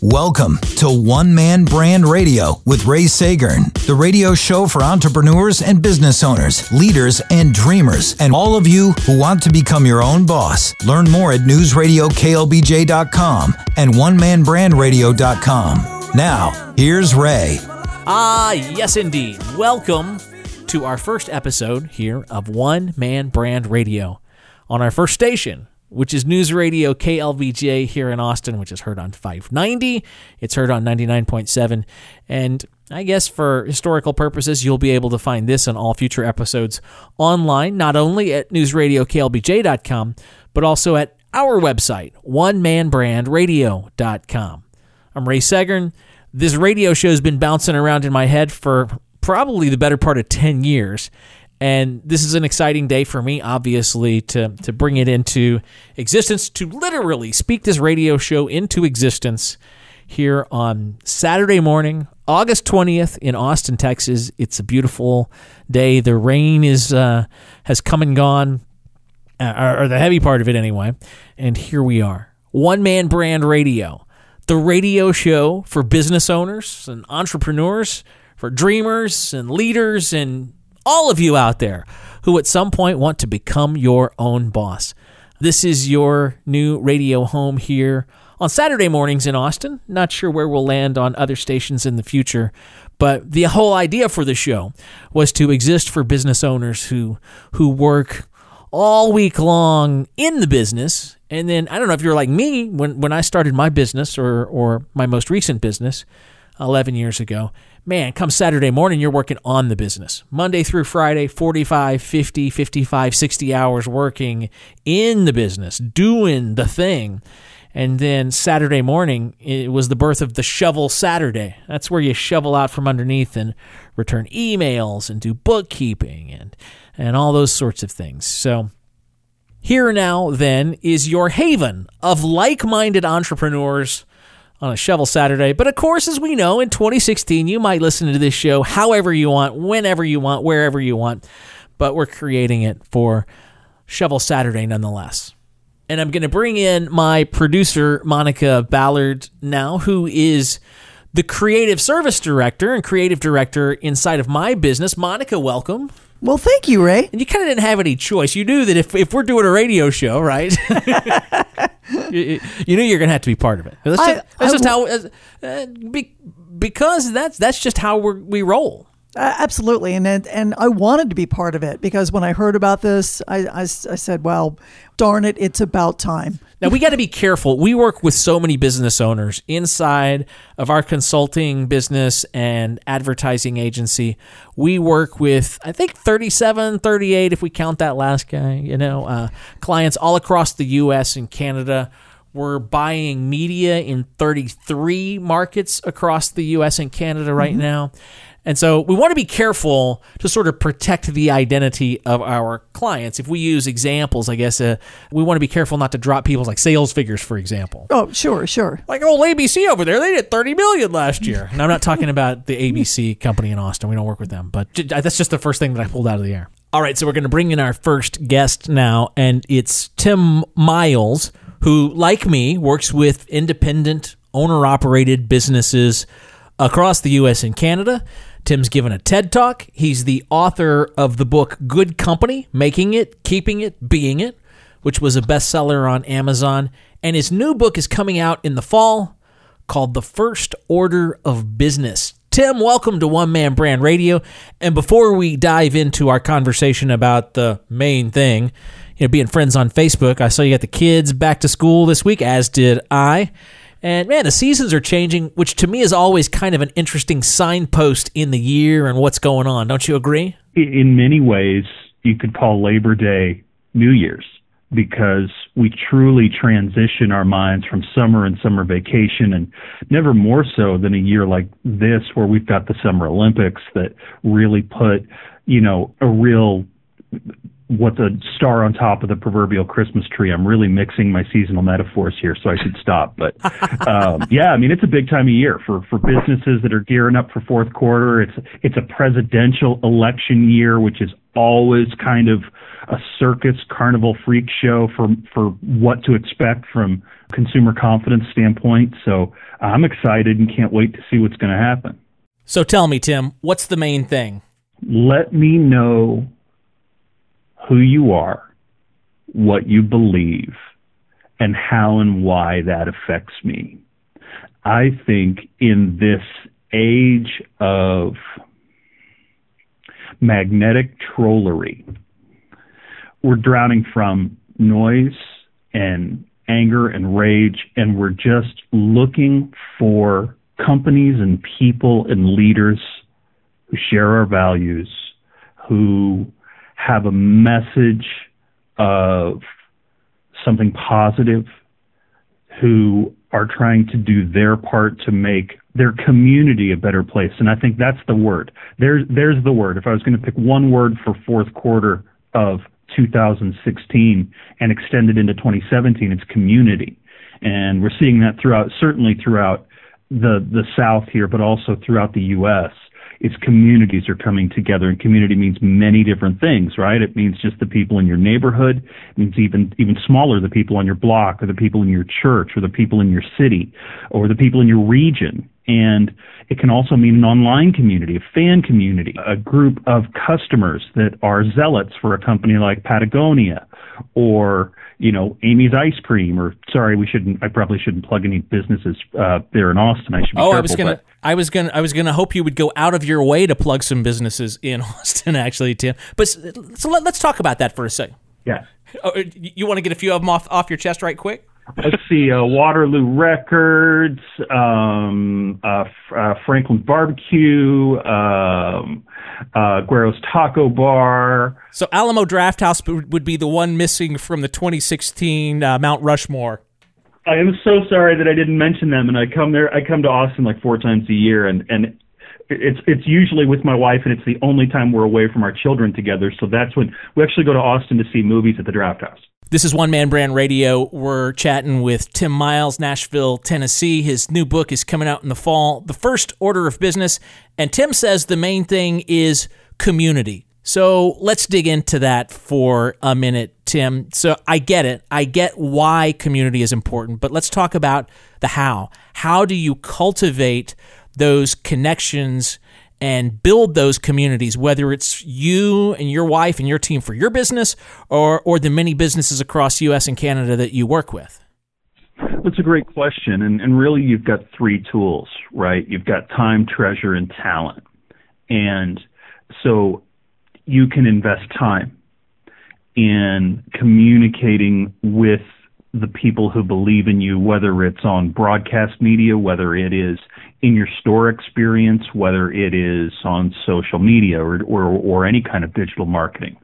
Welcome to One Man Brand Radio with Ray Seggern, the radio show for entrepreneurs and business owners, leaders and dreamers, and all of you who want to become your own boss. Learn more at newsradioklbj.com and onemanbrandradio.com. Now, here's Ray. Ah, yes, indeed. Welcome to our first episode here of One Man Brand Radio on our first station, which is News Radio KLBJ here in Austin, which is heard on 590. It's heard on 99.7. And I guess for historical purposes, you'll be able to find this and all future episodes online, not only at newsradioklbj.com, but also at our website, onemanbrandradio.com. I'm Ray Seggern. This radio show has been bouncing around in my head for probably the better part of 10 years. And this is an exciting day for me, obviously, to, to bring it into existence, to literally speak this radio show into existence here on Saturday morning, August 20th in Austin, Texas. It's a beautiful day. The rain is uh, has come and gone, uh, or the heavy part of it anyway. And here we are. One Man Brand Radio, the radio show for business owners and entrepreneurs, for dreamers and leaders and all of you out there who at some point want to become your own boss. This is your new radio home here on Saturday mornings in Austin. Not sure where we'll land on other stations in the future, but the whole idea for the show was to exist for business owners who who work all week long in the business. And then I don't know if you're like me when when I started my business or or my most recent business 11 years ago man, come Saturday morning, you're working on the business. Monday through Friday, 45, 50, 55, 60 hours working in the business, doing the thing. And then Saturday morning, it was the birth of the shovel Saturday. That's where you shovel out from underneath and return emails and do bookkeeping and, and all those sorts of things. So, here now, then, is your haven of like minded entrepreneurs on a Shovel Saturday. But of course, as we know, in 2016, you might listen to this show however you want, whenever you want, wherever you want. But we're creating it for Shovel Saturday nonetheless. And I'm going to bring in my producer, Monica Ballard, now, who is the creative service director and creative director inside of my business. Monica, welcome. Well, thank you, Ray. And you kind of didn't have any choice. You knew that if, if we're doing a radio show, right? you, you, knew you're going to have to be part of it. That's just, I, that's I, just how, uh, be, because that's that's just how we we roll. Uh, absolutely, and and I wanted to be part of it because when I heard about this, I, I, I said, "Well, darn it, it's about time." Now we got to be careful. We work with so many business owners inside of our consulting business and advertising agency. We work with I think 37, 38 if we count that last guy, you know, uh, clients all across the US and Canada. We're buying media in 33 markets across the US and Canada right mm-hmm. now. And so we want to be careful to sort of protect the identity of our clients. If we use examples, I guess uh, we want to be careful not to drop people's like sales figures, for example. Oh, sure, sure. Like old ABC over there, they did 30 million last year. And I'm not talking about the ABC company in Austin. We don't work with them, but that's just the first thing that I pulled out of the air. All right, so we're going to bring in our first guest now, and it's Tim Miles, who, like me, works with independent owner operated businesses across the U.S. and Canada. Tim's given a TED Talk. He's the author of the book Good Company Making It, Keeping It, Being It, which was a bestseller on Amazon. And his new book is coming out in the fall called The First Order of Business. Tim, welcome to One Man Brand Radio. And before we dive into our conversation about the main thing, you know, being friends on Facebook, I saw you got the kids back to school this week, as did I. And man, the seasons are changing, which to me is always kind of an interesting signpost in the year and what's going on. Don't you agree? In many ways, you could call Labor Day New Year's because we truly transition our minds from summer and summer vacation and never more so than a year like this where we've got the summer olympics that really put you know a real what's a star on top of the proverbial Christmas tree. I'm really mixing my seasonal metaphors here, so I should stop. But um, yeah, I mean it's a big time of year for for businesses that are gearing up for fourth quarter. It's it's a presidential election year, which is always kind of a circus carnival freak show for for what to expect from consumer confidence standpoint. So I'm excited and can't wait to see what's going to happen. So tell me, Tim, what's the main thing? Let me know who you are, what you believe, and how and why that affects me. I think in this age of magnetic trollery, we're drowning from noise and anger and rage, and we're just looking for companies and people and leaders who share our values, who have a message of something positive, who are trying to do their part to make their community a better place. And I think that's the word. There's there's the word. If I was going to pick one word for fourth quarter of 2016 and extend it into 2017, it's community. And we're seeing that throughout, certainly throughout the the South here, but also throughout the U.S its communities are coming together and community means many different things right? It means just the people in your neighborhood. It means even even smaller the people on your block or the people in your church or the people in your city or the people in your region and it can also mean an online community, a fan community, a group of customers that are zealots for a company like Patagonia or, you know, Amy's Ice Cream or sorry, we shouldn't I probably shouldn't plug any businesses uh, there in Austin. I should be Oh, careful, I was going to I was going to I was going to hope you would go out of your way to plug some businesses in Austin actually, Tim. But so let, us talk about that for a second. Yeah. Oh, you want to get a few of them off off your chest right quick? Let's see, uh, Waterloo Records, um, uh, uh, Franklin Barbecue, um, uh, Guero's Taco Bar. So Alamo Drafthouse would be the one missing from the 2016 uh, Mount Rushmore. I am so sorry that I didn't mention them, and I come there. I come to Austin like four times a year, and and it's it's usually with my wife, and it's the only time we're away from our children together. So that's when we actually go to Austin to see movies at the Drafthouse. This is One Man Brand Radio. We're chatting with Tim Miles, Nashville, Tennessee. His new book is coming out in the fall, The First Order of Business. And Tim says the main thing is community. So let's dig into that for a minute, Tim. So I get it. I get why community is important, but let's talk about the how. How do you cultivate those connections and build those communities, whether it's you and your wife and your team for your business or, or the many businesses across US and Canada that you work with? That's a great question. And, and really, you've got three tools, right? You've got time, treasure, and talent. And so you can invest time in communicating with the people who believe in you, whether it's on broadcast media, whether it is in your store experience, whether it is on social media or, or, or any kind of digital marketing.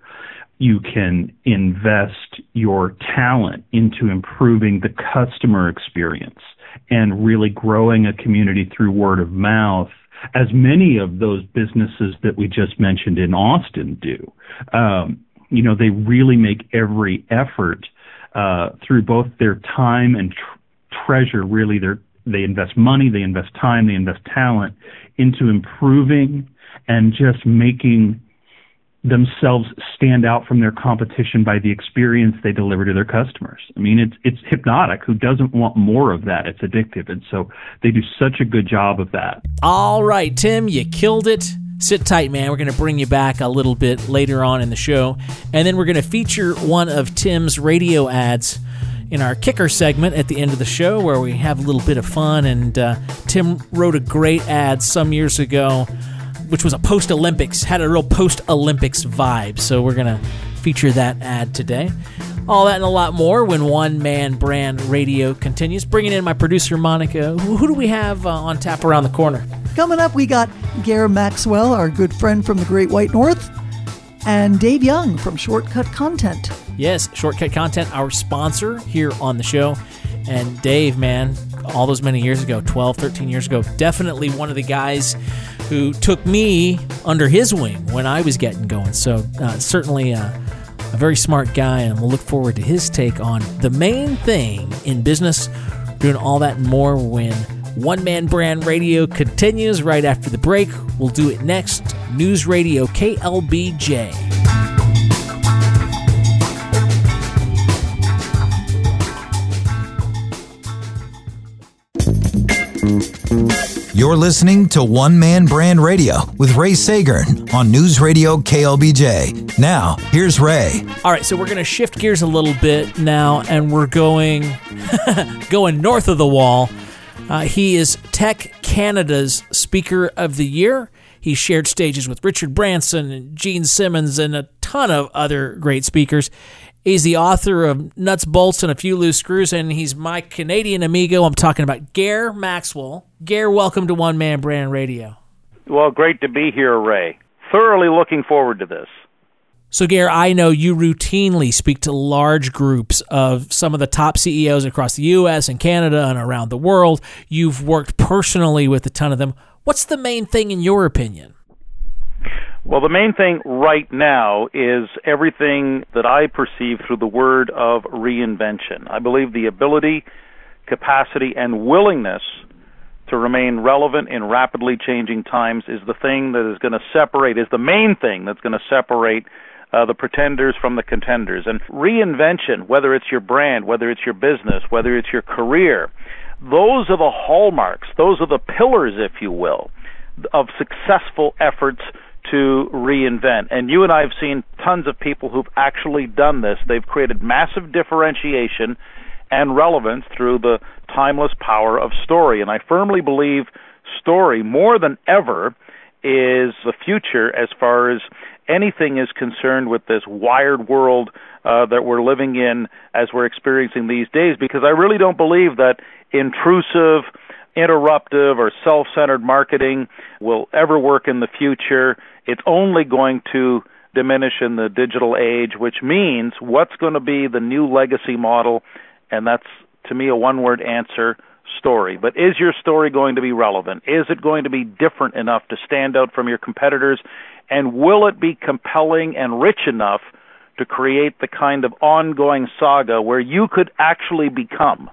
You can invest your talent into improving the customer experience and really growing a community through word of mouth as many of those businesses that we just mentioned in Austin do. Um, you know, they really make every effort uh, through both their time and tr- treasure. Really, they they invest money, they invest time, they invest talent into improving and just making themselves stand out from their competition by the experience they deliver to their customers. I mean, it's it's hypnotic. Who doesn't want more of that? It's addictive, and so they do such a good job of that. All right, Tim, you killed it. Sit tight, man. We're going to bring you back a little bit later on in the show, and then we're going to feature one of Tim's radio ads in our kicker segment at the end of the show where we have a little bit of fun. And uh, Tim wrote a great ad some years ago which was a post Olympics, had a real post Olympics vibe. So we're going to feature that ad today. All that and a lot more when One Man Brand Radio continues. Bringing in my producer, Monica. Who do we have uh, on tap around the corner? Coming up, we got Gair Maxwell, our good friend from the Great White North, and Dave Young from Shortcut Content. Yes, Shortcut Content, our sponsor here on the show. And Dave, man, all those many years ago, 12, 13 years ago, definitely one of the guys who took me under his wing when I was getting going. So, uh, certainly uh, a very smart guy, and we'll look forward to his take on the main thing in business, doing all that and more when One Man Brand Radio continues right after the break. We'll do it next. News Radio KLBJ. You're listening to One Man Brand Radio with Ray Seggern on News Radio KLBJ. Now, here's Ray. All right, so we're going to shift gears a little bit now, and we're going going north of the wall. Uh, he is TEC Canada's Speaker of the Year. He shared stages with Richard Branson and Gene Simmons and a ton of other great speakers. He's the author of Nuts, Bolts, and a Few Loose Screws, and he's my Canadian amigo. I'm talking about Gair Maxwell. Gair, welcome to One Man Brand Radio. Well, great to be here, Ray. Thoroughly looking forward to this. So, Gair, I know you routinely speak to large groups of some of the top CEOs across the U.S. and Canada and around the world. You've worked personally with a ton of them. What's the main thing, in your opinion? Well, the main thing right now is everything that I perceive through the word of reinvention. I believe the ability, capacity, and willingness to remain relevant in rapidly changing times is the thing that is going to separate, is the main thing that's going to separate uh, the pretenders from the contenders. And reinvention, whether it's your brand, whether it's your business, whether it's your career, those are the hallmarks, those are the pillars, if you will, of successful efforts to reinvent. And you and I have seen tons of people who've actually done this. They've created massive differentiation and relevance through the timeless power of story. And I firmly believe story, more than ever, is the future as far as anything is concerned with this wired world uh, that we're living in as we're experiencing these days. Because I really don't believe that intrusive, interruptive, or self centered marketing will ever work in the future it's only going to diminish in the digital age, which means what's going to be the new legacy model? And that's, to me, a one word answer story. But is your story going to be relevant? Is it going to be different enough to stand out from your competitors? And will it be compelling and rich enough to create the kind of ongoing saga where you could actually become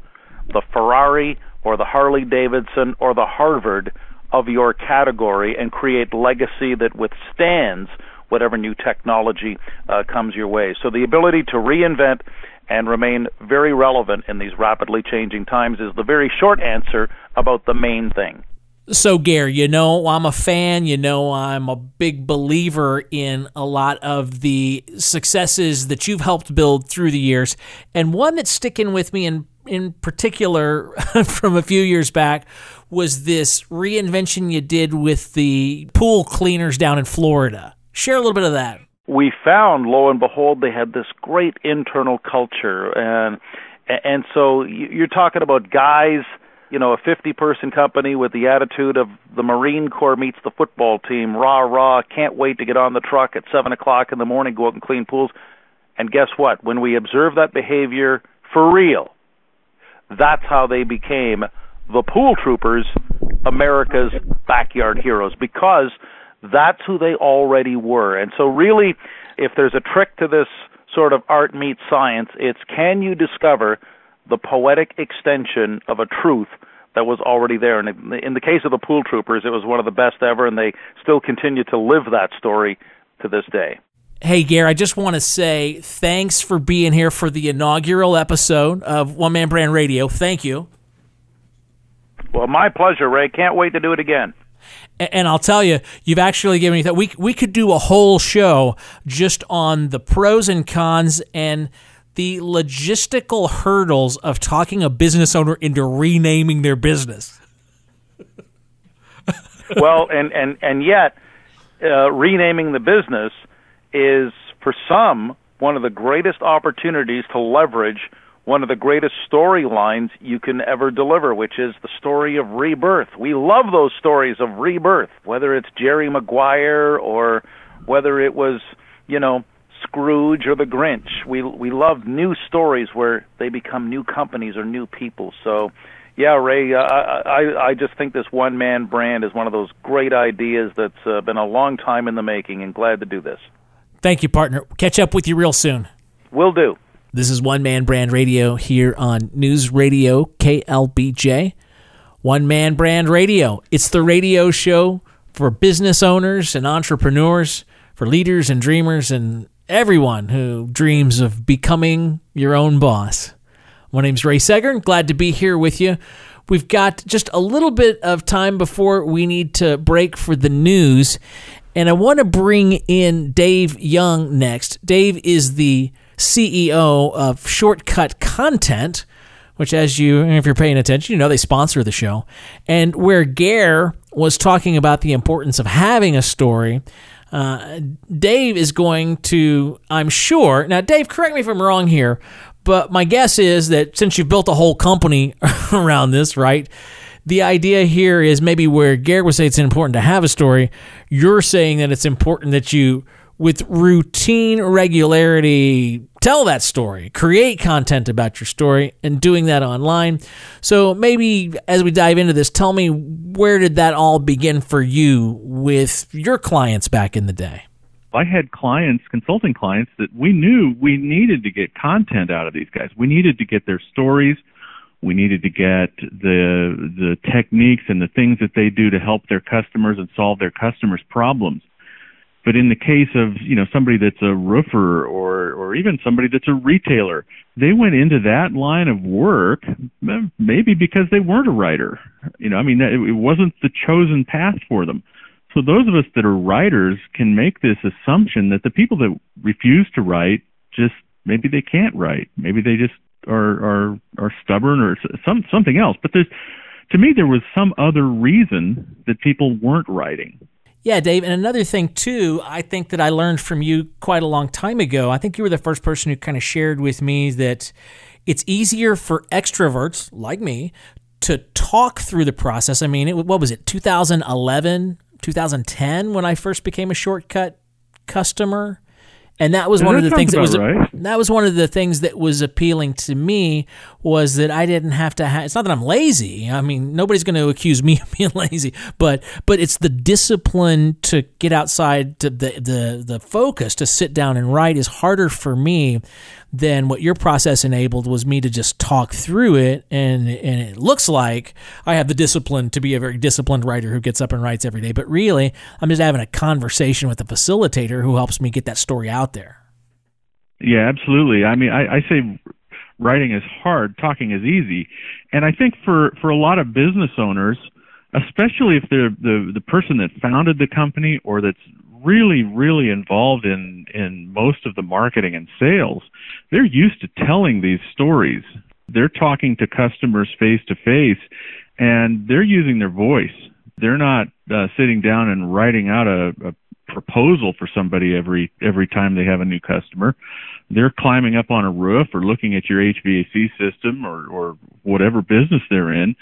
the Ferrari or the Harley Davidson or the Harvard of your category and create legacy that withstands whatever new technology uh, comes your way. So the ability to reinvent and remain very relevant in these rapidly changing times is the very short answer about the main thing. So, Gary, you know, I'm a fan. You know, I'm a big believer in a lot of the successes that you've helped build through the years. And one that's sticking with me in, in particular from a few years back was this reinvention you did with the pool cleaners down in Florida. Share a little bit of that. We found, lo and behold, they had this great internal culture, and and so you're talking about guys, you know, a 50 person company with the attitude of the Marine Corps meets the football team, rah rah, can't wait to get on the truck at seven o'clock in the morning, go out and clean pools. And guess what? When we observe that behavior for real, that's how they became the pool troopers America's backyard heroes because that's who they already were. And so, really, if there's a trick to this sort of art meets science, it's can you discover the poetic extension of a truth that was already there. And in the case of the pool troopers, it was one of the best ever, and they still continue to live that story to this day. Hey, Gary, I just want to say thanks for being here for the inaugural episode of One Man Brand Radio. Thank you. Well, my pleasure, Ray. Can't wait to do it again. And I'll tell you, you've actually given me that. We we could do a whole show just on the pros and cons and the logistical hurdles of talking a business owner into renaming their business. well, and and and yet, uh, renaming the business is for some one of the greatest opportunities to leverage one of the greatest storylines you can ever deliver, which is the story of rebirth. We love those stories of rebirth, whether it's Jerry Maguire or whether it was, you know, Scrooge or the Grinch. We we love new stories where they become new companies or new people. So, yeah, Ray, uh, I I just think this one man brand is one of those great ideas that's uh, been a long time in the making, and glad to do this. Thank you, partner. Catch up with you real soon. Will do. This is One Man Brand Radio here on News Radio KLBJ. One Man Brand Radio. It's the radio show for business owners and entrepreneurs, for leaders and dreamers, and everyone who dreams of becoming your own boss. My name's Ray Seggern. Glad to be here with you. We've got just a little bit of time before we need to break for the news. And I want to bring in Dave Young next. Dave is the CEO of Shortcut Content, which, as you, if you're paying attention, you know they sponsor the show. And where Gair was talking about the importance of having a story, uh, Dave is going to, I'm sure. Now, Dave, correct me if I'm wrong here, but my guess is that since you've built a whole company around this, right? The idea here is maybe where Garrett would say it's important to have a story, you're saying that it's important that you, with routine regularity, tell that story, create content about your story, and doing that online. So maybe as we dive into this, tell me where did that all begin for you with your clients back in the day? I had clients, consulting clients, that we knew we needed to get content out of these guys. We needed to get their stories. We needed to get the the techniques and the things that they do to help their customers and solve their customers' problems. But in the case of you know somebody that's a roofer or or even somebody that's a retailer, they went into that line of work eh, maybe because they weren't a writer. You know, I mean, it wasn't the chosen path for them. So those of us that are writers can make this assumption that the people that refuse to write just maybe they can't write. Maybe they just are are are stubborn or some something else. But there's to me there was some other reason that people weren't writing. Yeah, Dave, and another thing too, I think that I learned from you quite a long time ago. I think you were the first person who kind of shared with me that it's easier for extroverts like me to talk through the process. I mean, it, what was it, 2011 2010 when I first became a shortcut customer. And that was one of the things that was right. that was one of the things that was appealing to me was that I didn't have to have it's not that I'm lazy. I mean, nobody's going to accuse me of being lazy, but but it's the discipline to get outside to the the the focus to sit down and write is harder for me than what your process enabled was me to just talk through it and and it looks like I have the discipline to be a very disciplined writer who gets up and writes every day but really I'm just having a conversation with a facilitator who helps me get that story out there yeah absolutely I mean I, I say writing is hard talking is easy and I think for for a lot of business owners especially if they're the the person that founded the company or that's really, really involved in in most of the marketing and sales, they're used to telling these stories. They're talking to customers face to face, and they're using their voice. They're not uh, sitting down and writing out a, a proposal for somebody every every time they have a new customer. They're climbing up on a roof or looking at your HVAC system or or whatever business they're in,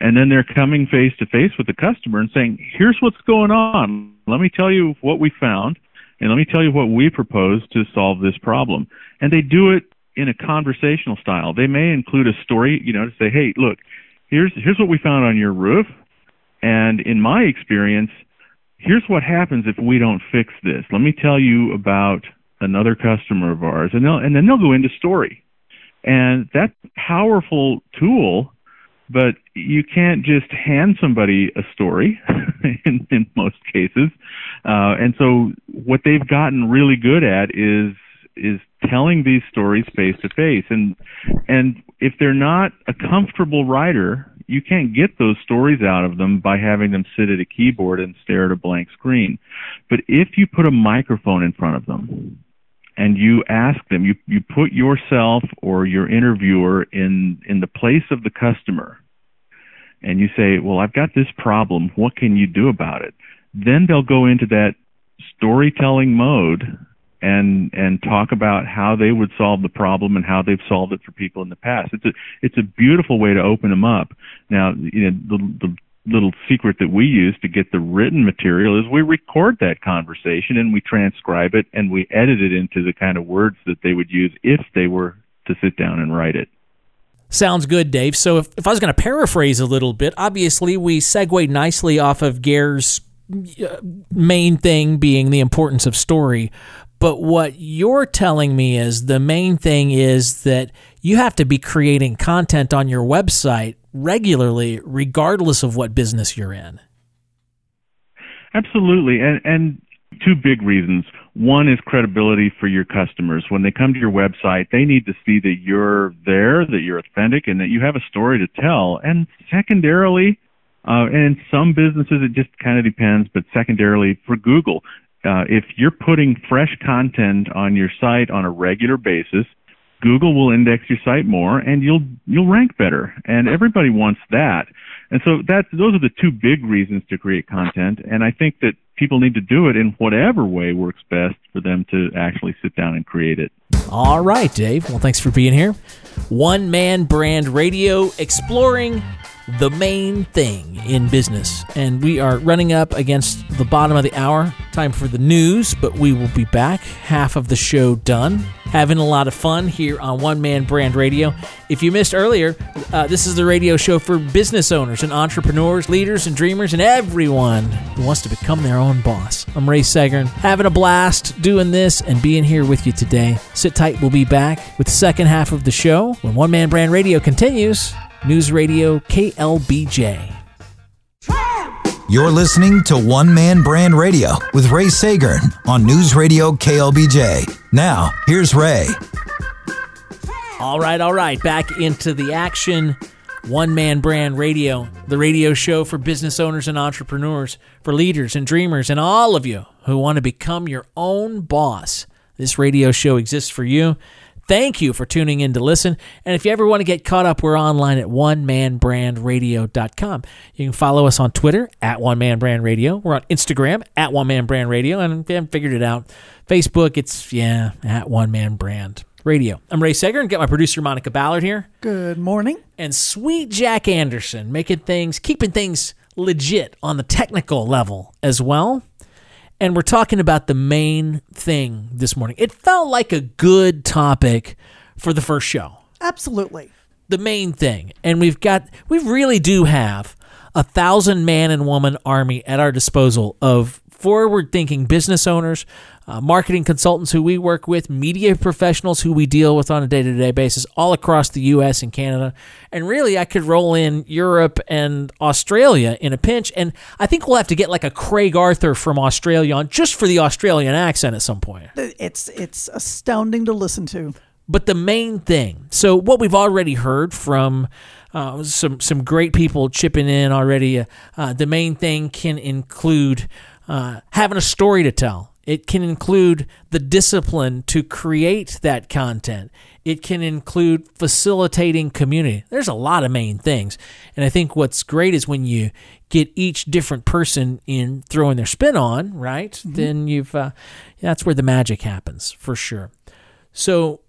and then they're coming face to face with the customer and saying, "Here's what's going on. Let me tell you what we found, and let me tell you what we propose to solve this problem." And they do it in a conversational style. They may include a story, you know, to say, "Hey, look, here's here's what we found on your roof." And in my experience, here's what happens if we don't fix this. Let me tell you about another customer of ours, and they'll and then they'll go into story, and that's a powerful tool. But you can't just hand somebody a story in, in most cases, uh, and so what they've gotten really good at is is telling these stories face to face, and and if they're not a comfortable writer, you can't get those stories out of them by having them sit at a keyboard and stare at a blank screen. But if you put a microphone in front of them and you ask them, you, you put yourself or your interviewer in, in the place of the customer and you say, well, I've got this problem. What can you do about it? Then they'll go into that storytelling mode and and talk about how they would solve the problem and how they've solved it for people in the past. It's a it's a beautiful way to open them up. Now, you know, the, the little secret that we use to get the written material is we record that conversation and we transcribe it and we edit it into the kind of words that they would use if they were to sit down and write it. Sounds good, Dave. So if, if I was going to paraphrase a little bit, obviously we segue nicely off of Gair's uh, main thing being the importance of story. But what you're telling me is the main thing is that you have to be creating content on your website regularly, regardless of what business you're in. Absolutely. And, and two big reasons. one is credibility for your customers. When they come to your website, they need to see that you're there, that you're authentic, and that you have a story to tell. And secondarily, uh, and in some businesses it just kind of depends, but secondarily for Google, uh, if you're putting fresh content on your site on a regular basis, Google will index your site more, and you'll you'll rank better. And everybody wants that. And so that those are the two big reasons to create content. And I think that people need to do it in whatever way works best for them to actually sit down and create it. All right, Dave. Well, thanks for being here. One Man Brand Radio exploring the main thing in business. And we are running up against the bottom of the hour. Time for the news, but we will be back. Half of the show done. Having a lot of fun here on One Man Brand Radio. If you missed earlier, uh, this is the radio show for business owners and entrepreneurs, leaders and dreamers, and everyone who wants to become their own boss. I'm Ray Seggern, having a blast doing this and being here with you today. Sit tight, we'll be back with the second half of the show when One Man Brand Radio continues. News Radio KLBJ. You're listening to One Man Brand Radio with Ray Seggern on News Radio KLBJ. Now, here's Ray. All right, all right. Back into the action. One Man Brand Radio, the radio show for business owners and entrepreneurs, for leaders and dreamers, and all of you who want to become your own boss. This radio show exists for you. Thank you for tuning in to listen. And if you ever want to get caught up, we're online at onemanbrandradio.com. You can follow us on Twitter at One Man Brand Radio. We're on Instagram at One Man Brand Radio. And if you haven't figured it out, Facebook, it's, yeah, at One Man Brand Radio. I'm Ray Seger and get my producer Monica Ballard here. Good morning. And sweet Jack Anderson making things, keeping things legit on the technical level as well and we're talking about the main thing this morning. It felt like a good topic for the first show. Absolutely. The main thing. And we've got, we really do have a thousand man and woman army at our disposal of forward thinking business owners, uh, marketing consultants who we work with, media professionals who we deal with on a day to day basis all across the US and Canada. And really, I could roll in Europe and Australia in a pinch. And I think we'll have to get like a Craig Arthur from Australia on just for the Australian accent at some point. It's, it's astounding to listen to. But the main thing, so what we've already heard from uh, some some great people chipping in already. Uh, uh, the main thing can include uh, having a story to tell. It can include the discipline to create that content. It can include facilitating community. There's a lot of main things. And I think what's great is when you get each different person in throwing their spin on, right? Mm-hmm. Then you've, uh, that's where the magic happens for sure. So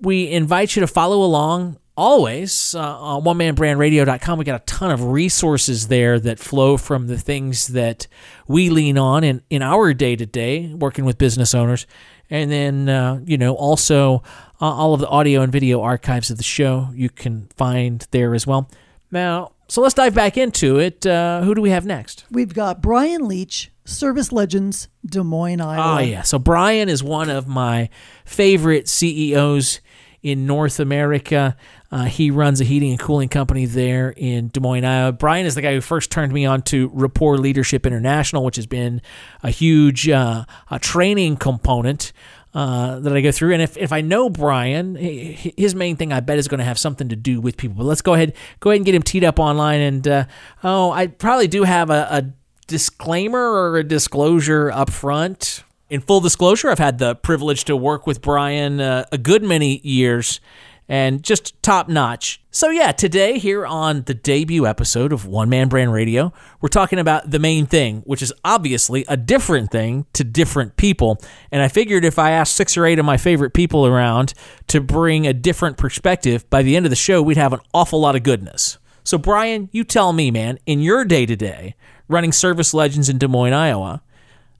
we invite you to follow along always uh, on onemanbrandradio.com we got a ton of resources there that flow from the things that we lean on in, in our day-to-day working with business owners. And then uh, you know also uh, all of the audio and video archives of the show you can find there as well. Now so let's dive back into it. Uh, who do we have next? We've got brian Leech service legends des moines iowa. Oh yeah. So brian is one of my favorite ceos in North America. Uh, he runs a heating and cooling company there in Des Moines, Iowa. Brian is the guy who first turned me on to Rapport Leadership International, which has been a huge uh, a training component. Uh, that I go through. And if, if I know Brian, his main thing I bet is going to have something to do with people. But let's go ahead go ahead and get him teed up online. And uh, oh, I probably do have a, a disclaimer or a disclosure up front in full disclosure, I've had the privilege to work with Brian uh, a good many years and just top notch. So, yeah, today here on the debut episode of One Man Brand Radio, we're talking about the main thing, which is obviously a different thing to different people. And I figured if I asked six or eight of my favorite people around to bring a different perspective, by the end of the show, we'd have an awful lot of goodness. So, Brian, you tell me, man, in your day to day running Service Legends in Des Moines, Iowa,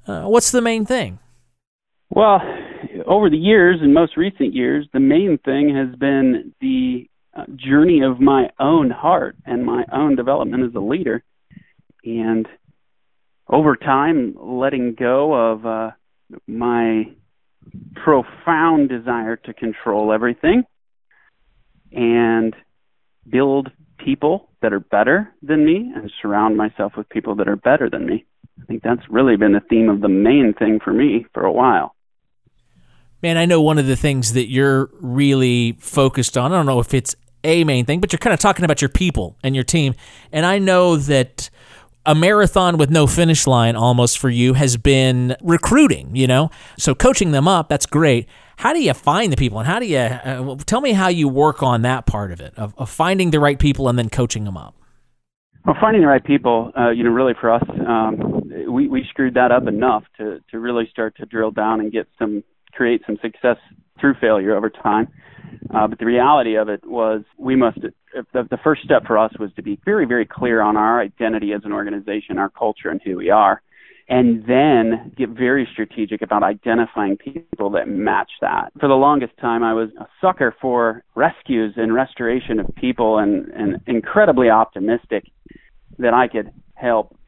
uh, what's the main thing? Well, over the years, and most recent years, the main thing has been the uh, journey of my own heart and my own development as a leader. And over time, letting go of uh, my profound desire to control everything and build people that are better than me and surround myself with people that are better than me. I think that's really been the theme of the main thing for me for a while. man, I know one of the things that you're really focused on. I don't know if it's a main thing, but you're kind of talking about your people and your team. And I know that a marathon with no finish line almost for you has been recruiting, you know? So coaching them up, that's great. How do you find the people and how do you uh, tell me how you work on that part of it of, of, finding the right people and then coaching them up? Well, finding the right people, uh, you know, really for us, um, we, we screwed that up enough to, to really start to drill down and get some, create some success through failure over time. Uh, but the reality of it was we must, the, the first step for us was to be very, very clear on our identity as an organization, our culture, and who we are. And then get very strategic about identifying people that match that. For the longest time, I was a sucker for rescues and restoration of people and, and incredibly optimistic that I could help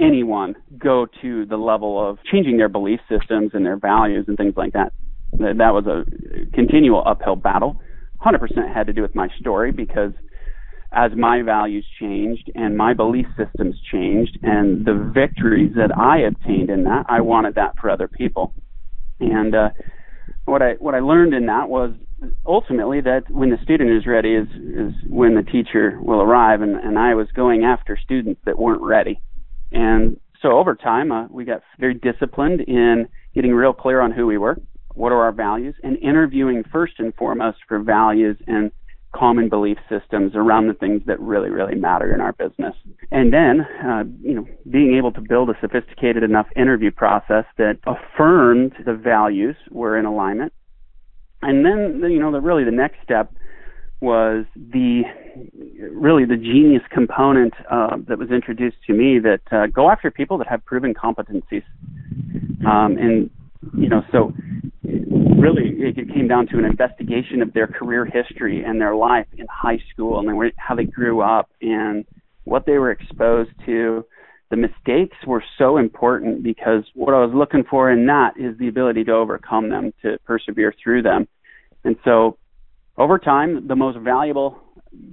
anyone go to the level of changing their belief systems and their values and things like that that was a continual uphill battle. 100% had to do with my story because as my values changed and my belief systems changed and the victories that I obtained in that, I wanted that for other people. And uh, what I what I learned in that was ultimately that when the student is ready is is when the teacher will arrive and, and I was going after students that weren't ready. And so over time uh, we got very disciplined in getting real clear on who we were what are our values, and interviewing first and foremost for values and common belief systems around the things that really, really matter in our business. And then, uh, you know, being able to build a sophisticated enough interview process that affirmed the values were in alignment. And then, you know, the, really the next step was the really the genius component uh, that was introduced to me that uh, go after people that have proven competencies. Um, and you know, so really it came down to an investigation of their career history and their life in high school and how they grew up and what they were exposed to. The mistakes were so important because what I was looking for in that is the ability to overcome them, to persevere through them. And so over time, the most valuable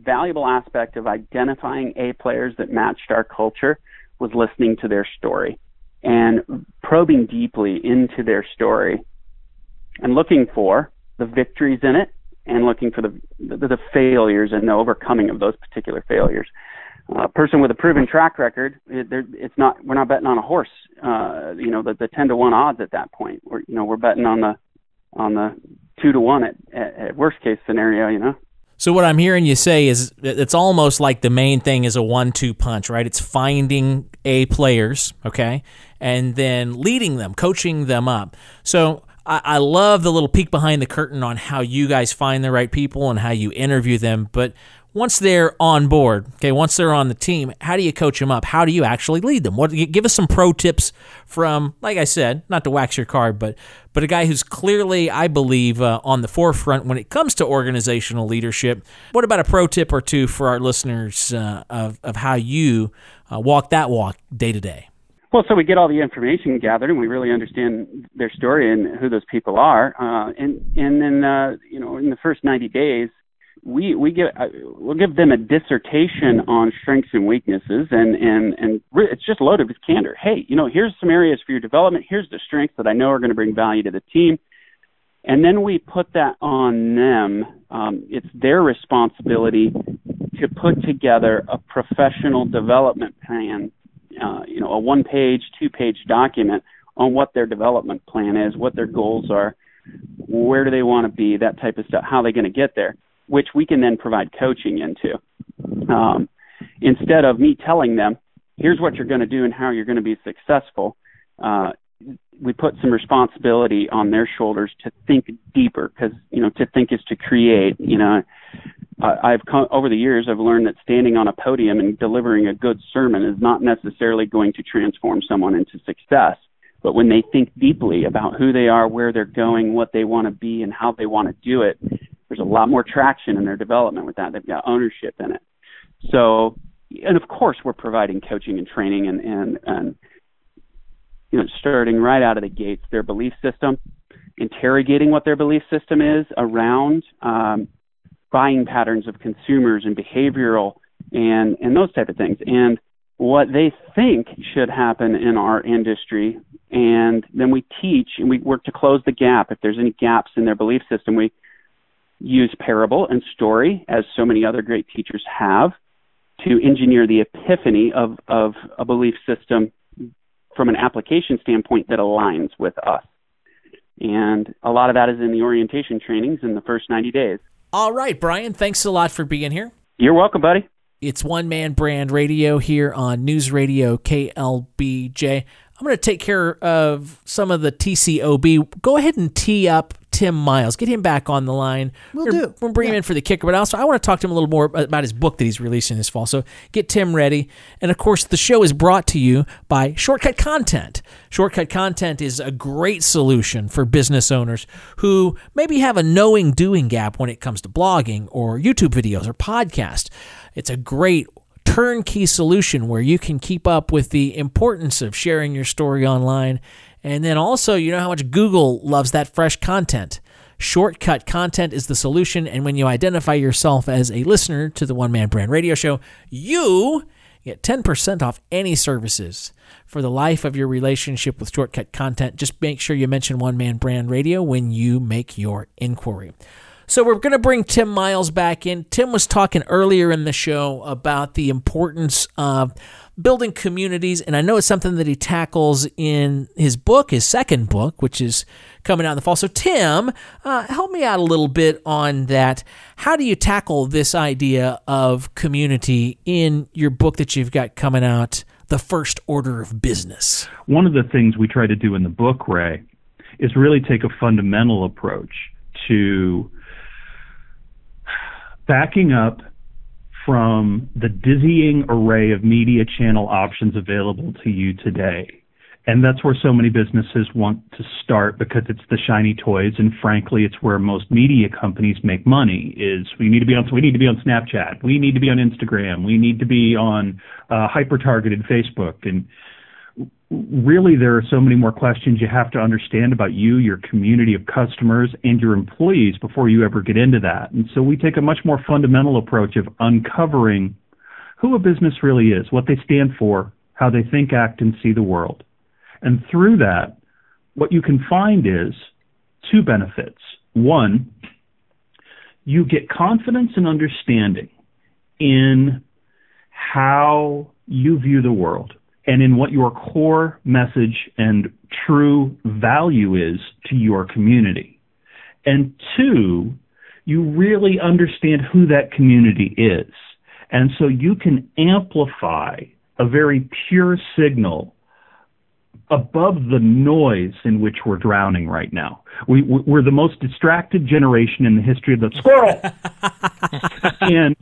valuable aspect of identifying A players that matched our culture was listening to their story and probing deeply into their story and looking for the victories in it and looking for the the, the failures and the overcoming of those particular failures. A person with a proven track record, it, it's not we're not betting on a horse. Uh, you know the, the ten to one odds at that point. We're you know we're betting on the on the two to one at, at, at worst case scenario. You know. So what I'm hearing you say is it's almost like the main thing is a one-two punch, right? It's finding A players, okay, and then leading them, coaching them up. So I, I love the little peek behind the curtain on how you guys find the right people and how you interview them. But once they're on board, okay, once they're on the team, how do you coach them up? How do you actually lead them? What give us some pro tips from, like I said, not to wax your card, but but a guy who's clearly, I believe, uh, on the forefront when it comes to organizational leadership. What about a pro tip or two for our listeners uh, of of how you uh, walk that walk day to day? Well, so we get all the information gathered, and we really understand their story and who those people are. Uh, and and then uh, you know, in the first 90 days, we we give uh, we'll give them a dissertation on strengths and weaknesses, and and and re- it's just loaded with candor. Hey, you know, here's some areas for your development. Here's the strengths that I know are going to bring value to the team. And then we put that on them. Um, it's their responsibility to put together a professional development plan uh, you know a one page, two page document on what their development plan is, what their goals are, where do they want to be, that type of stuff, how are they're going to get there, which we can then provide coaching into. Um, instead of me telling them, here's what you're going to do and how you're going to be successful, uh, we put some responsibility on their shoulders to think deeper because you know to think is to create you know I've come, over the years I've learned that standing on a podium and delivering a good sermon is not necessarily going to transform someone into success. But when they think deeply about who they are, where they're going, what they want to be, and how they want to do it, there's a lot more traction in their development with that. They've got ownership in it. So, and of course, we're providing coaching and training and and and you know starting right out of the gates their belief system, interrogating what their belief system is around. Um, buying patterns of consumers and behavioral and and those type of things and what they think should happen in our industry and then we teach and we work to close the gap. If there's any gaps in their belief system, we use parable and story, as so many other great teachers have, to engineer the epiphany of, of a belief system from an application standpoint that aligns with us. And a lot of that is in the orientation trainings in the first 90 days. All right, Brian, thanks a lot for being here. You're welcome, buddy. It's One Man Brand Radio here on News Radio KLBJ. I'm going to take care of some of the TCOB. Go ahead and tee up Tim Miles. Get him back on the line. We'll we're, do. We'll bring him in for the kicker, but also I want to talk to him a little more about his book that he's releasing this fall. So get Tim ready. And of course, the show is brought to you by Shortcut Content. Shortcut Content is a great solution for business owners who maybe have a knowing doing gap when it comes to blogging or YouTube videos or podcast. It's a great turnkey solution where you can keep up with the importance of sharing your story online. And then also, you know how much Google loves that fresh content. Shortcut content is the solution. And when you identify yourself as a listener to the One Man Brand Radio Show, you get 10% off any services for the life of your relationship with Shortcut content. Just make sure you mention One Man Brand Radio when you make your inquiry. So we're going to bring Tim Miles back in. Tim was talking earlier in the show about the importance of building communities, and I know it's something that he tackles in his book, his second book, which is coming out in the fall. So Tim, uh, help me out a little bit on that. How do you tackle this idea of community in your book that you've got coming out, The First Order of Business? One of the things we try to do in the book, Ray, is really take a fundamental approach to backing up from the dizzying array of media channel options available to you today. And that's where so many businesses want to start because it's the shiny toys and frankly it's where most media companies make money is we need to be on we need to be on Snapchat, we need to be on Instagram, we need to be on uh, hyper targeted Facebook and really there are so many more questions you have to understand about you, your community of customers, and your employees before you ever get into that. And so we take a much more fundamental approach of uncovering who a business really is, what they stand for, how they think, act, and see the world. And through that, what you can find is two benefits. One, you get confidence and understanding in how you view the world and in what your core message and true value is to your community. And two, you really understand who that community is. And so you can amplify a very pure signal above the noise in which we're drowning right now. We, we're the most distracted generation in the history of the squirrel. and,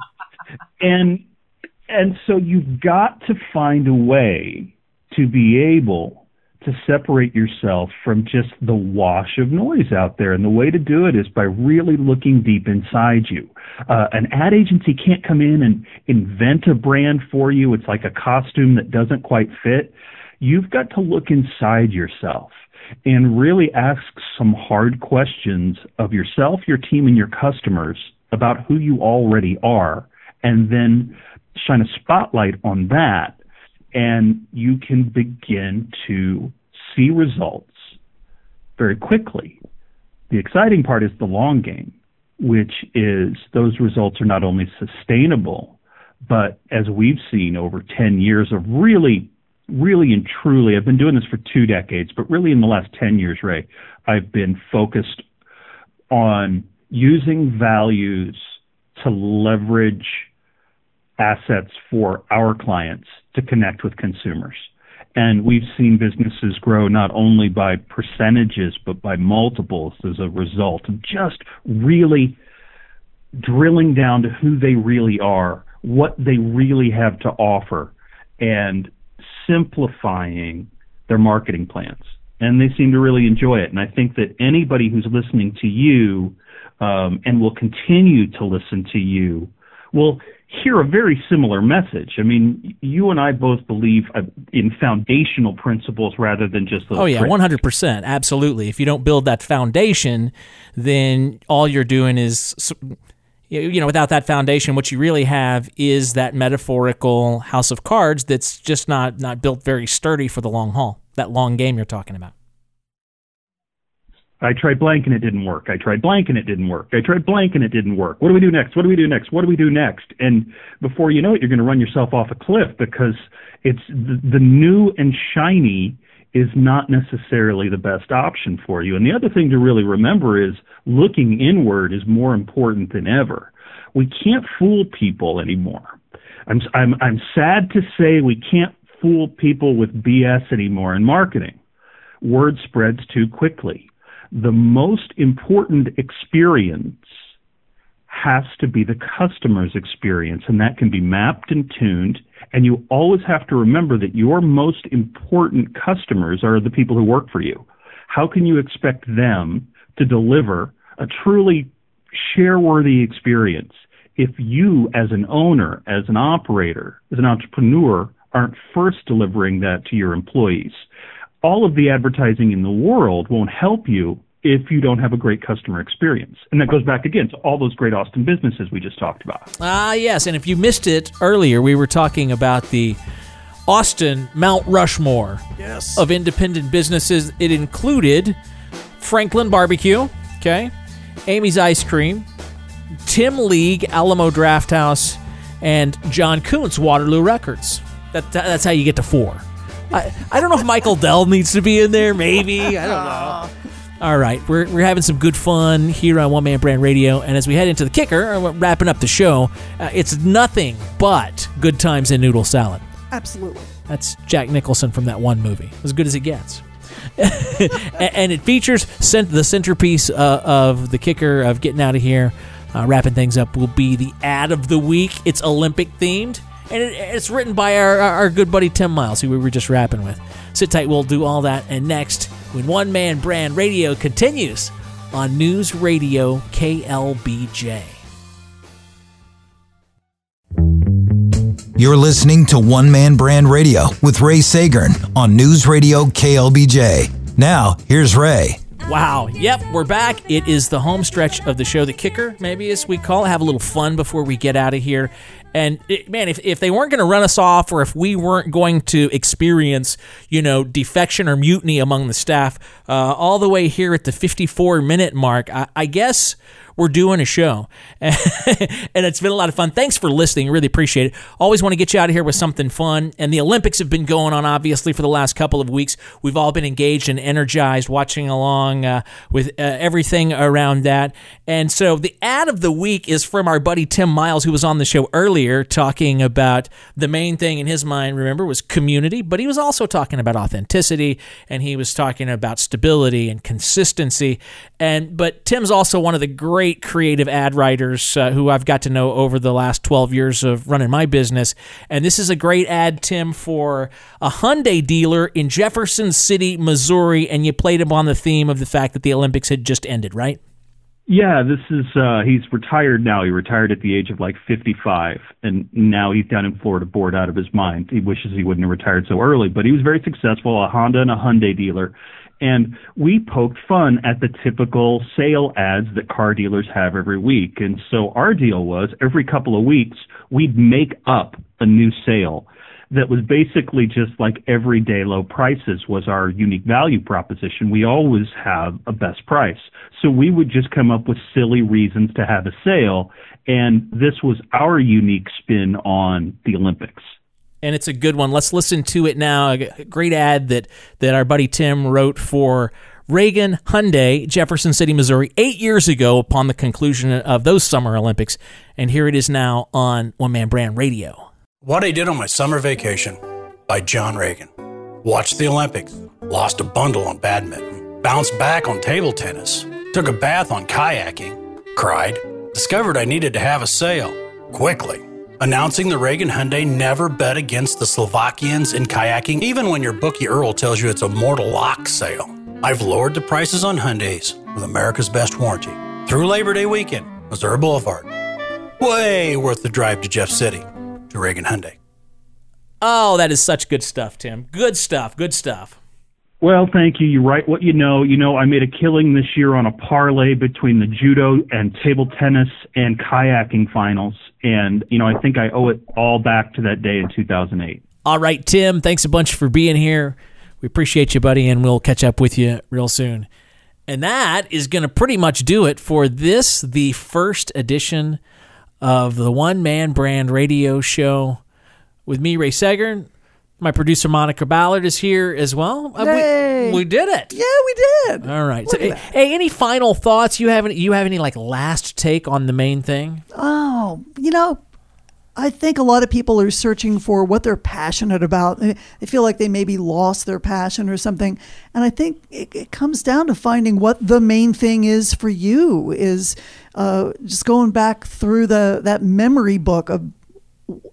and, and so you've got to find a way to be able to separate yourself from just the wash of noise out there. And the way to do it is by really looking deep inside you. Uh, an ad agency can't come in and invent a brand for you. It's like a costume that doesn't quite fit. You've got to look inside yourself and really ask some hard questions of yourself, your team, and your customers about who you already are, and then shine a spotlight on that and you can begin to see results very quickly. The exciting part is the long game, which is those results are not only sustainable, but as we've seen over 10 years of really, really and truly, I've been doing this for two decades, but really in the last 10 years, Ray, I've been focused on using values to leverage assets for our clients to connect with consumers. And we've seen businesses grow not only by percentages, but by multiples as a result of just really drilling down to who they really are, what they really have to offer, and simplifying their marketing plans. And they seem to really enjoy it. And I think that anybody who's listening to you um, and will continue to listen to you will hear a very similar message. I mean, you and I both believe uh, in foundational principles rather than just those. Oh yeah, one hundred percent, absolutely. If you don't build that foundation, then all you're doing is, you know, without that foundation, what you really have is that metaphorical house of cards that's just not not built very sturdy for the long haul. that long game you're talking about. I tried blank and it didn't work. I tried blank and it didn't work. I tried blank and it didn't work. What do we do next? What do we do next? What do we do next? And before you know it, you're going to run yourself off a cliff because it's the, the new and shiny is not necessarily the best option for you. And the other thing to really remember is looking inward is more important than ever. We can't fool people anymore. I'm I'm I'm sad to say we can't fool people with BS anymore in marketing. Word spreads too quickly the most important experience has to be the customer's experience, and that can be mapped and tuned. And you always have to remember that your most important customers are the people who work for you. How can you expect them to deliver a truly share worthy experience if you, as an owner, as an operator, as an entrepreneur, aren't first delivering that to your employees? All of the advertising in the world won't help you if you don't have a great customer experience. And that goes back again to all those great Austin businesses we just talked about. Ah, yes. And if you missed it earlier, we were talking about the Austin Mount Rushmore yes. of independent businesses. It included Franklin Barbecue, okay, Amy's Ice Cream, Tim League, Alamo Drafthouse, and John Kunz, Waterloo Records. That, that, that's how you get to four. I, I don't know if Michael Dell needs to be in there. Maybe I don't know. All right, we're, we're having some good fun here on One Man Brand Radio, and as we head into the kicker, uh, wrapping up the show, uh, it's nothing but good times and noodle salad. Absolutely. That's Jack Nicholson from that one movie, as good as it gets. and it features the centerpiece uh, of the kicker of getting out of here, uh, wrapping things up, will be the ad of the week. It's Olympic themed and it, it's written by our, our good buddy Tim Miles, who we were just rapping with. Sit tight, we'll do all that. And next, when One Man Brand Radio continues on News Radio KLBJ. You're listening to One Man Brand Radio with Ray Seggern on News Radio KLBJ. Now, here's Ray. Wow. Yep, we're back. It is the home stretch of the show, the kicker, maybe as we call it. Have a little fun before we get out of here. And it, man, if, if they weren't going to run us off or if we weren't going to experience, you know, defection or mutiny among the staff uh, all the way here at the 54 minute mark, I, I guess we're doing a show. and it's been a lot of fun. Thanks for listening. Really appreciate it. Always want to get you out of here with something fun. And the Olympics have been going on, obviously, for the last couple of weeks. We've all been engaged and energized, watching along uh, with uh, everything around that. And so the ad of the week is from our buddy Tim Miles, who was on the show earlier talking about the main thing in his mind, remember, was community, but he was also talking about authenticity and he was talking about stability and consistency. And but Tim's also one of the great great creative ad writers uh, who I've got to know over the last 12 years of running my business. And this is a great ad, Tim, for a Hyundai dealer in Jefferson City, Missouri. And you played him on the theme of the fact that the Olympics had just ended, right? Yeah, this is uh he's retired now. He retired at the age of like 55 and now he's down in Florida bored out of his mind. He wishes he wouldn't have retired so early, but he was very successful, a Honda and a Hyundai dealer. And we poked fun at the typical sale ads that car dealers have every week. And so our deal was every couple of weeks, we'd make up a new sale that was basically just like everyday low prices was our unique value proposition. We always have a best price. So we would just come up with silly reasons to have a sale. And this was our unique spin on the Olympics and it's a good one. Let's listen to it now. A great ad that that our buddy Tim wrote for Reagan Hyundai, Jefferson City, Missouri, eight years ago upon the conclusion of those Summer Olympics. And here it is now on One Man Brand Radio. What I Did on My Summer Vacation by John Reagan. Watched the Olympics, lost a bundle on badminton, bounced back on table tennis, took a bath on kayaking, cried, discovered I needed to have a sail quickly announcing the Reagan Hyundai never bet against the Slovakians in kayaking, even when your bookie Earl tells you it's a mortal lock sale. I've lowered the prices on Hyundais with America's best warranty through Labor Day weekend, Missouri Boulevard. Way worth the drive to Jeff City to Reagan Hyundai. Oh, that is such good stuff, Tim. Good stuff. Good stuff. Well, thank you. You write what you know. You know, I made a killing this year on a parlay between the judo and table tennis and kayaking finals. And, you know, I think I owe it all back to that day in 2008. All right, Tim, thanks a bunch for being here. We appreciate you, buddy, and we'll catch up with you real soon. And that is going to pretty much do it for this, the first edition of the One Man Brand Radio Show with me, Ray Seggern. My producer Monica Ballard is here as well. Uh, Yay. We, we did it. Yeah, we did. All right. So, Look hey, any final thoughts? You have any, you have any like last take on the main thing? Oh, you know, I think a lot of people are searching for what they're passionate about. They they feel like they maybe lost their passion or something. And I think it, it comes down to finding what the main thing is for you. Is uh, just going back through the that memory book of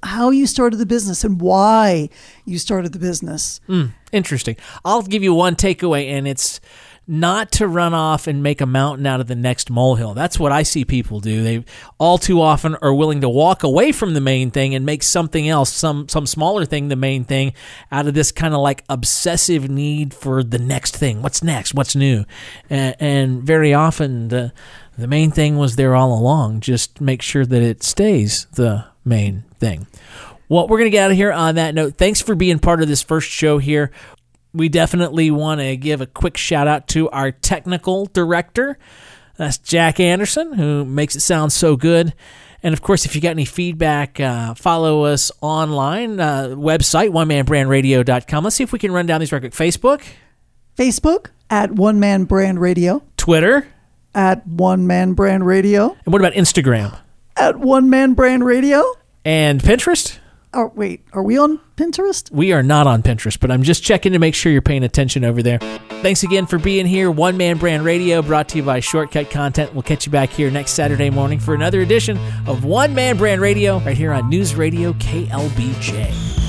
how you started the business and why you started the business. Hmm, interesting. I'll give you one takeaway, and it's not to run off and make a mountain out of the next molehill. That's what I see people do. They all too often are willing to walk away from the main thing and make something else, some some smaller thing, the main thing, out of this kind of like obsessive need for the next thing. What's next? What's new? And, and very often the the main thing was there all along. Just make sure that it stays the main thing. Well, we're going to get out of here on that note. Thanks for being part of this first show here. We definitely want to give a quick shout out to our technical director. That's Jack Anderson, who makes it sound so good. And of course, if you got any feedback, uh, follow us online, uh, website, onemanbrandradio.com. Let's see if we can run down these real quick. Facebook, Facebook at One Man Brand Radio, Twitter, at One Man Brand Radio, and what about Instagram at One Man Brand Radio. and Pinterest? Oh, wait, are we on Pinterest? We are not on Pinterest, but I'm just checking to make sure you're paying attention over there. Thanks again for being here. One Man Brand Radio brought to you by Shortcut Content. We'll catch you back here next Saturday morning for another edition of One Man Brand Radio right here on News Radio KLBJ.